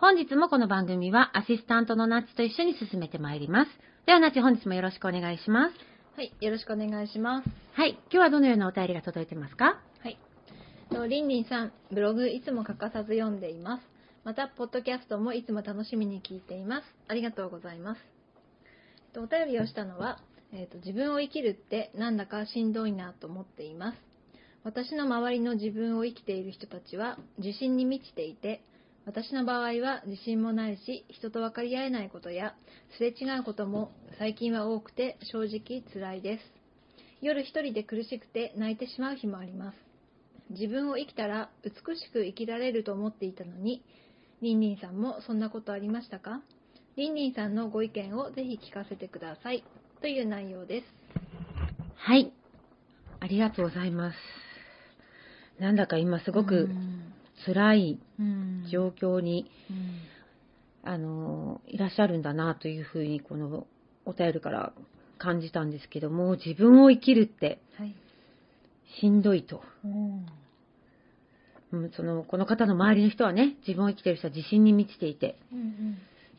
本日もこの番組はアシスタントのナッチと一緒に進めてまいります。ではナッチ本日もよろしくお願いします。はい、よろしくお願いします。はい、今日はどのようなお便りが届いてますか？はい。とりんりんさん、ブログいつも欠かさず読んでいます。また、ポッドキャストもいつも楽しみに聞いています。ありがとうございます。とお便りをしたのは、えーと、自分を生きるってなんだかしんどいなと思っています。私の周りの自分を生きている人たちは自信に満ちていて、私の場合は自信もないし、人と分かり合えないことや、すれ違うことも最近は多くて正直辛いです。夜一人で苦しくて泣いてしまう日もあります。自分を生きたら美しく生きられると思っていたのに、りんりんさんもそんなことありましたか？りんりんさんのご意見をぜひ聞かせてください。という内容です。はい。ありがとうございます。なんだか今すごく辛い状況に、あの、いらっしゃるんだなというふうに、このお便りから感じたんですけども、自分を生きるって、しんどいと。うん、その、この方の周りの人はね、自分を生きてる人は自信に満ちていて、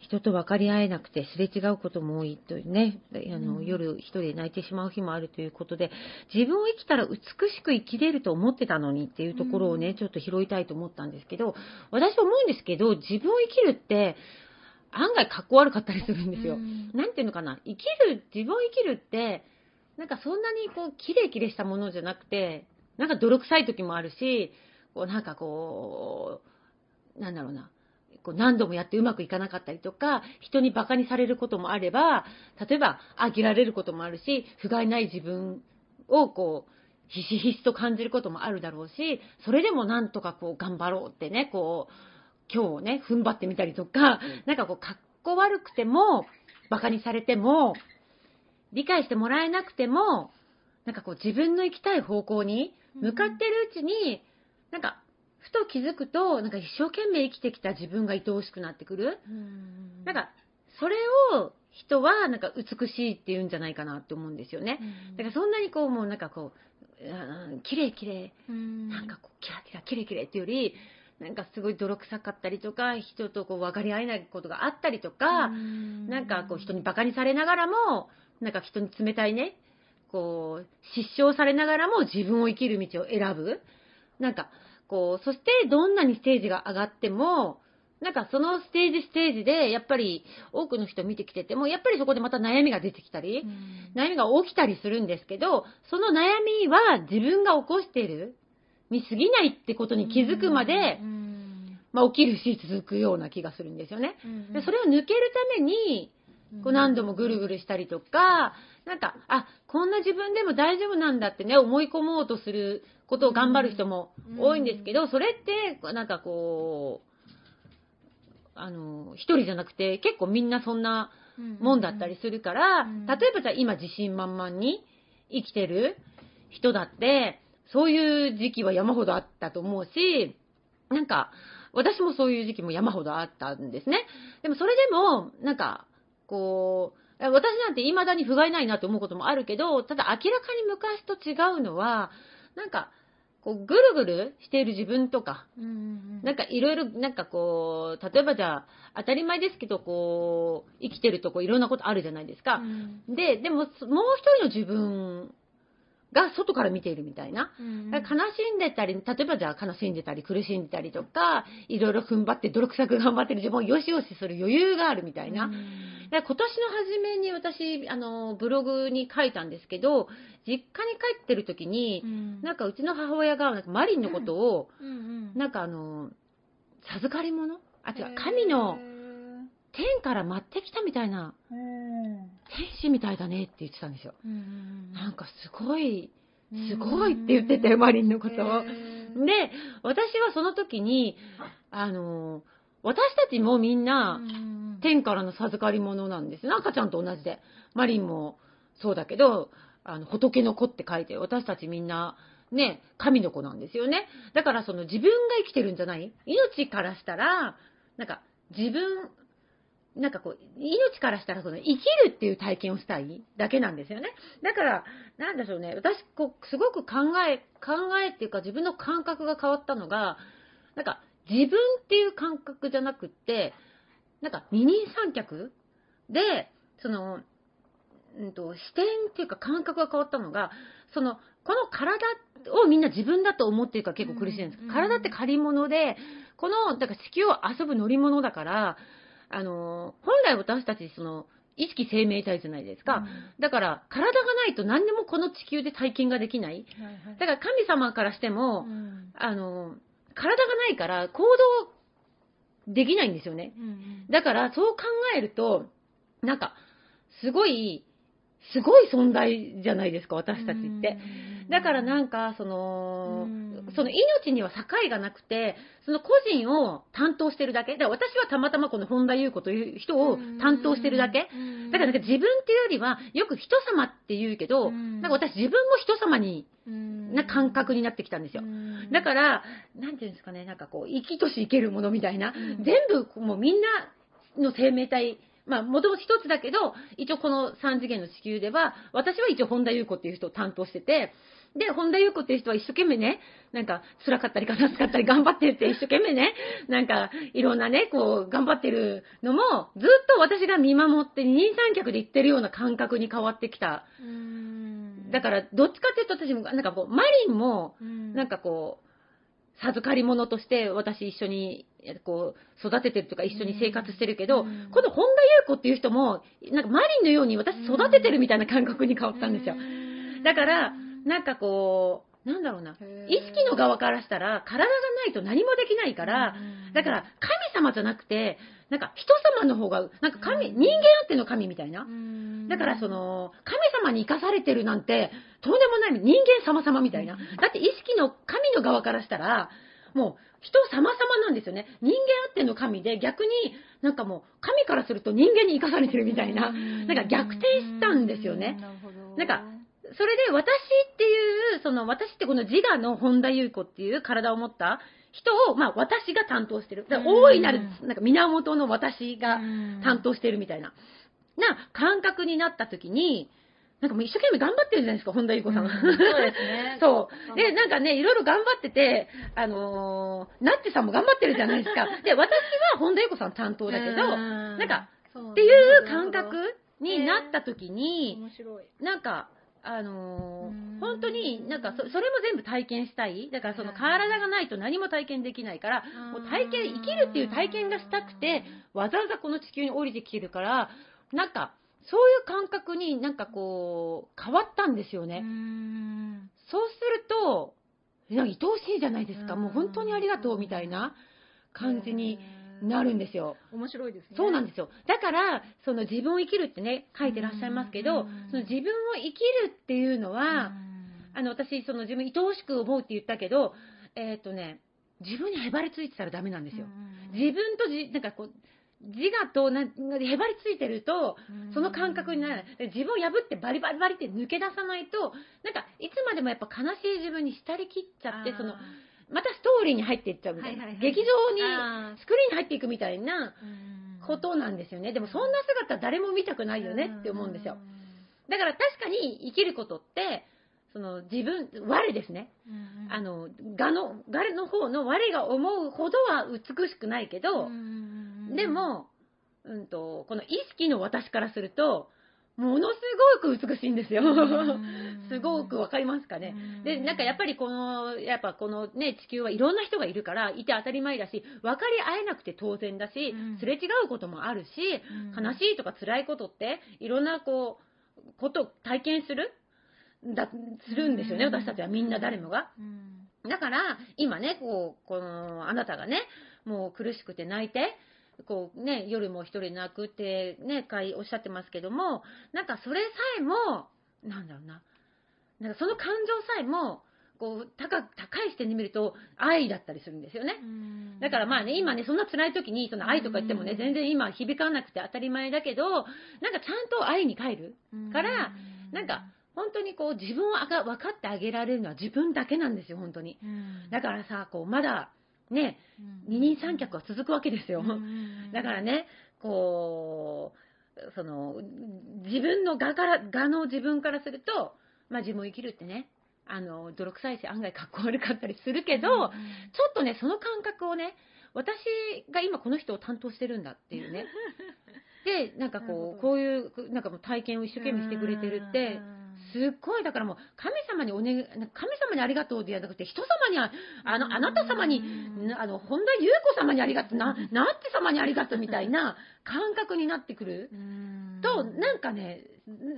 人と分かり合えなくてすれ違うことも多いというね、あの、うん。夜一人で泣いてしまう日もあるということで、自分を生きたら美しく生きれると思ってたのにっていうところをね、うん。ちょっと拾いたいと思ったんですけど、私思うんですけど、自分を生きるって、案外かっこ悪かったりするんですよ。なんていうのかな、生きる、自分を生きるって、なんかそんなにこう、キレイキレイしたものじゃなくて、なんか泥臭い時もあるし、こうなんかこう、なんだろうな、こう何度もやってうまくいかなかったりとか、人に馬鹿にされることもあれば、例えば飽きられることもあるし、不甲斐ない自分をこう、ひしひしと感じることもあるだろうし、それでもなんとかこう頑張ろうってね、こう、今日ね、踏ん張ってみたりとか、なんかこう、かっこ悪くても、馬鹿にされても、理解してもらえなくても、なんかこう自分の行きたい方向に向かってるうちに、なんか、ふと気づくと、なんか一生懸命生きてきた自分が愛おしくなってくる。なんか、それを人はなんか美しいって言うんじゃないかなって思うんですよね。だからそんなにこう、もうなんかこう、うん綺麗綺麗なんかこう、キラキラ、キレキレっていうより、なんかすごい泥臭かったりとか、人とこう分かり合えないことがあったりとか、なんかこう人に馬鹿にされながらも、なんか人に冷たいね、こう、失笑されながらも自分を生きる道を選ぶ。なんか、こう、そしてどんなにステージが上がっても、なんかそのステージステージで、やっぱり多くの人見てきてても、やっぱりそこでまた悩みが出てきたり、悩みが起きたりするんですけど、その悩みは自分が起こしているに過ぎないってことに気づくまで、まあ起きるし続くような気がするんですよね。でそれを抜けるために、こう何度もぐるぐるしたりとか、なんか、あ、こんな自分でも大丈夫なんだってね、思い込もうとすることを頑張る人も多いんですけど、それって、なんかこう、あの、一人じゃなくて、結構みんなそんなもんだったりするから、うん。例えばじゃあ今自信満々に生きてる人だって、そういう時期は山ほどあったと思うし、なんか、私もそういう時期も山ほどあったんですね。でもそれでも、なんか、こう、私なんて未だに不甲斐ないなと思うこともあるけど、ただ明らかに昔と違うのは、なんか、こう、ぐるぐるしている自分とか、うんうんなんかいろいろ、なんかこう、例えばじゃあ、当たり前ですけど、こう、生きてるとこういろんなことあるじゃないですか。うん。で、でも、そもう一人の自分が外から見ているみたいな。うん悲しんでたり、例えばじゃあ悲しんでたり苦しんでたりとか、いろいろ踏ん張って泥臭く頑張ってる自分をよしよしする余裕があるみたいな。で今年の初めに私、あの、ブログに書いたんですけど、実家に帰ってる時にう、ん。なんかうちの母親がなんかマリンのことを、うんうんなんかあの、授かり物？あ、違う、神の天から舞ってきたみたいな、へー天使みたいだねって言ってたんですよ。うんうんなんかすごい、うんすごいって言ってて、マリンのことを。で、私はその時に、あの、私たちもみんな、うん天からの授かり物なんですよ。赤ちゃんと同じで。マリンもそうだけど、あの、仏の子って書いて、私たちみんな、ね、神の子なんですよね。だからその自分が生きてるんじゃない？命からしたら、なんか自分、なんかこう、命からしたらその生きるっていう体験をしたいだけなんですよね。だから、なんでしょうね。私、こう、すごく考え、考えっていうか自分の感覚が変わったのが、なんか自分っていう感覚じゃなくって、なんか二人三脚で、その、うんと、視点っていうか感覚が変わったのが、その、この体をみんな自分だと思ってるから結構苦しいんです。うんうん体って借り物で、この、だから地球を遊ぶ乗り物だから、あの、本来私たちその、意識生命体じゃないですか。だから、体がないと何でもこの地球で体験ができない。はいはいだから神様からしても、うんあの、体がないから行動できないんですよね。うんうんだから、そう考えると、なんか、すごい、すごい存在じゃないですか、私たちって。だからなんか、そのうん、その命には境がなくて、その個人を担当してるだけ。だから私はたまたまこの本田優子という人を担当してるだけ。だからなんか自分っていうよりは、よく人様って言うけど、うん。なんか私自分も人様に、なな感覚になってきたんですよ。だから、なんていうんですかね、なんかこう、生きとし生けるものみたいな、うん。全部もうみんなの生命体、まあ、もともと一つだけど、一応この三次元の地球では、私は一応本田優子っていう人を担当してて、で、本田優子っていう人は一生懸命ね、なんか辛かったり悲しかったり頑張ってるって一生懸命ね、なんかいろんなね、こう頑張ってるのも、ずっと私が見守って二人三脚で行ってるような感覚に変わってきた。だから、どっちかっていうと私も、なんかこう、マリンも、なんかかこう、授かり物として私一緒にえこう育ててるとか一緒に生活してるけど、うん。この本田優子っていう人も、なんかマリンのように私育ててるみたいな感覚に変わったんですよ。だから、なんかこう、なんだろうな、意識の側からしたら体がないと何もできないから、だから神様じゃなくて、なんか人様の方が、なんか神、うん人間あっての神みたいな。だからそ、の、神様に生かされてるなんて、とんでもない人間様々みたいな。だって意識の神の側からしたら、もう人様々なんですよね。人間あっての神で、逆になんかもう神からすると人間に生かされてるみたいな。なんか逆転したんですよね。なんか、それで私っていう、その私ってこの自我の本田優子っていう体を持った人を、まあ私が担当してる。だから大いなる、なんか源の私が担当してるみたいな、な感覚になった時に、なんかもう一生懸命頑張ってるじゃないですか、本田優子さんは。うんそうですね そう。で、なんかね、いろいろ頑張ってて、あのー、なってさんも頑張ってるじゃないですか。で、私は本田優子さん担当だけど、ななんか、っっていう感覚になった時に、面白い。なんか、あのーうん本当になんかそ、それも全部体験したい。だからその体がないと何も体験できないから、もう体験、生きるっていう体験がしたくて、わざわざこの地球に降りてきてるから、なんか、そういう感覚になんかこう、変わったんですよね。ね。そうすると、なんか愛おしいじゃないですか。うんもう本当にありがとうみたいな感じになるんですよ。面白いですね。そうなんですよ。だから、その自分を生きるってね、書いてらっしゃいますけどうん、その自分を生きるっていうのは、あの、私、その自分愛おしく思うって言ったけど、えーっ、とね、自分にへばりついてたらダメなんですよ。自分とじ、なんかこう、自我となへばりついてると、その感覚にならない。自分を破ってバリバリバリって抜け出さないと、なんか、いつまでもやっぱ悲しい自分に浸りきっちゃって、その、またストーリーに入っていっちゃうみたいな。はいはいはい劇場に、スクリーンに入っていくみたいな、うんこことなんですよね。でもそんな姿誰も見たくないよねって思うんですよ。だから確かに生きることって、その自分、我ですね。あの、我の、我の方の我が思うほどは美しくないけど、でも、うんと、この意識の私からすると、ものすごく美しいんですよ。すごくわかりますかね？で、なんかやっぱりこの、やっぱこのね、地球はいろんな人がいるから、いて当たり前だし、分かり合えなくて当然だし、すれ違うこともあるし、悲しいとか辛いことって、いろんなこう、ことを体験する？だ、するんですよね、私たちはみんな誰もが。だから、今ね、こう、この、あなたがね、もう苦しくて泣いて、こうね、夜も一人泣くってね、いおっしゃってますけども、なんかそれさえも、なんだろうな、なんかその感情さえも、こう高高い視点で見ると愛だったりするんですよね。だからまあね、今ね、そんな辛い時にその愛とか言ってもね、全然今響かなくて当たり前だけど、なんかちゃんと愛に帰る。から、なんか本当にこう自分を分かってあげられるのは自分だけなんですよ、本当に。だからさ、こうまだね、二人三脚は続くわけですよ。だからね、こう、その、自分の画から、画の自分からすると、まあ自分を生きるってね、あの、泥臭いし案外かっこ悪かったりするけど、ちょっとね、その感覚をね、私が今この人を担当してるんだっていうね。で、なんかこう、こういう、なんかもう体験を一生懸命してくれてるって、すっごい、だからもう、神様にお願い、神様にありがとうではなくて、人様には、あの、あなた様に、あの、本田優子様にありがとう、な、なんて様にありがとうみたいな感覚になってくる。と、なんかね、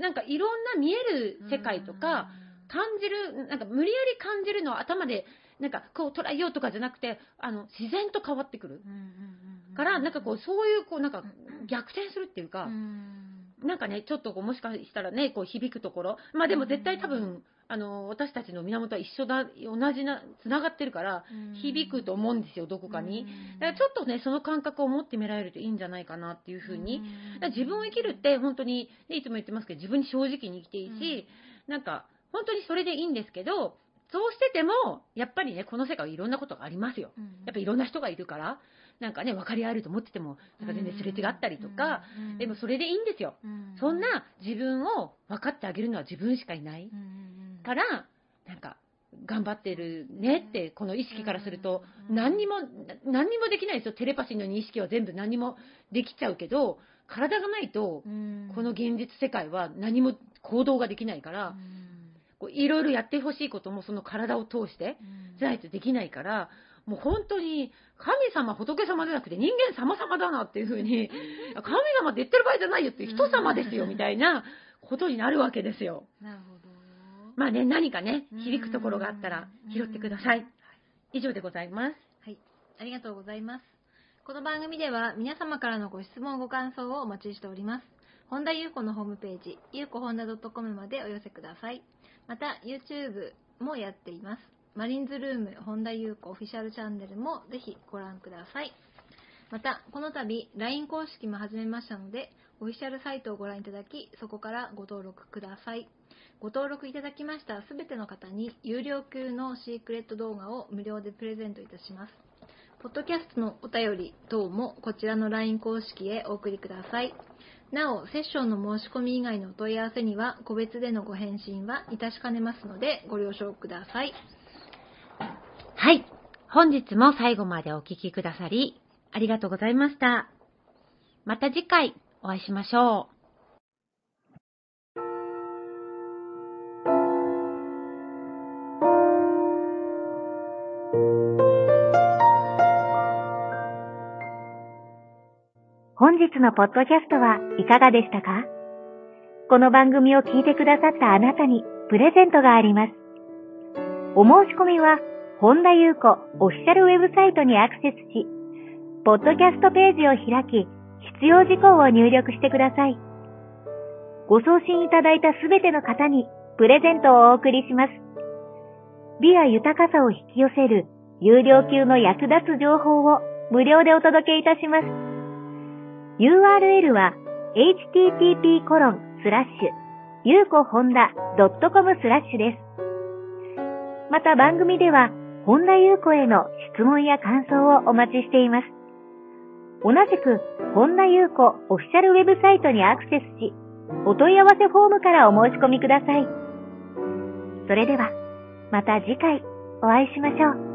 なんかいろんな見える世界とか、感じる、なんか無理やり感じるのは頭で、なんかこう捉えようとかじゃなくて、あの、自然と変わってくる。から、なんかこう、そういう、こう、なんか逆転するっていうか、なんかね、ちょっとこうもしかしたらね、こう響くところ、まあでも絶対多分、あの、私たちの源は一緒だ、同じな、つながってるから、響くと思うんですよ、どこかに。だからちょっとね、その感覚を持ってみられるといいんじゃないかなっていうふうに。だ自分を生きるって本当に、ね、いつも言ってますけど、自分に正直に生きていいし、なんか、本当にそれでいいんですけど、そうしてても、やっぱりね、この世界はいろんなことがありますよ。やっぱいろんな人がいるから、なんかね、分かり合えると思ってても、なんか全然すれ違ったりとか、でもそれでいいんですよ。そんな自分を分かってあげるのは自分しかいない。から、なんか、頑張ってるねって、この意識からすると、何にも、何にもできないですよ。テレパシーの意識は全部何にもできちゃうけど、体がないと、この現実世界は何も行動ができないから、いろいろやってほしいこともその体を通して、じゃないとできないから、もう本当に神様、仏様じゃなくて人間様々だなっていうふうに、神様って言ってる場合じゃないよって人様ですよみたいなことになるわけですよ。なるほど。まあね、何かね、響くところがあったら拾ってください。以上でございます。はい。ありがとうございます。この番組では皆様からのご質問、ご感想をお待ちしております。本田優子のホームページ、ゆうこ本田 .com までお寄せください。また、YouTube もやっています。マリンズルーム本田優子オフィシャルチャンネルもぜひご覧ください。また、この度 LINE 公式も始めましたので、オフィシャルサイトをご覧いただき、そこからご登録ください。ご登録いただきましたすべての方に有料級のシークレット動画を無料でプレゼントいたします。ポッドキャストのお便り等もこちらの LINE 公式へお送りください。なお、セッションの申し込み以外のお問い合わせには、個別でのご返信はいたしかねますので、ご了承ください。はい。本日も最後までお聴きくださり、ありがとうございました。また次回お会いしましょう。本日のポッドキャストはいかがでしたか？この番組を聞いてくださったあなたにプレゼントがあります。お申し込みは本田優子オフィシャルウェブサイトにアクセスし、ポッドキャストページを開き、必要事項を入力してください。ご送信いただいたすべての方にプレゼントをお送りします。美や豊かさを引き寄せる有料級の役立つ情報を無料でお届けいたします。URL は http コロンスラッシュゆうこほんだ .com スラッシュです。また番組では本田優子への質問や感想をお待ちしています。同じく、本田優子オフィシャルウェブサイトにアクセスし、お問い合わせフォームからお申し込みください。それでは、また次回お会いしましょう。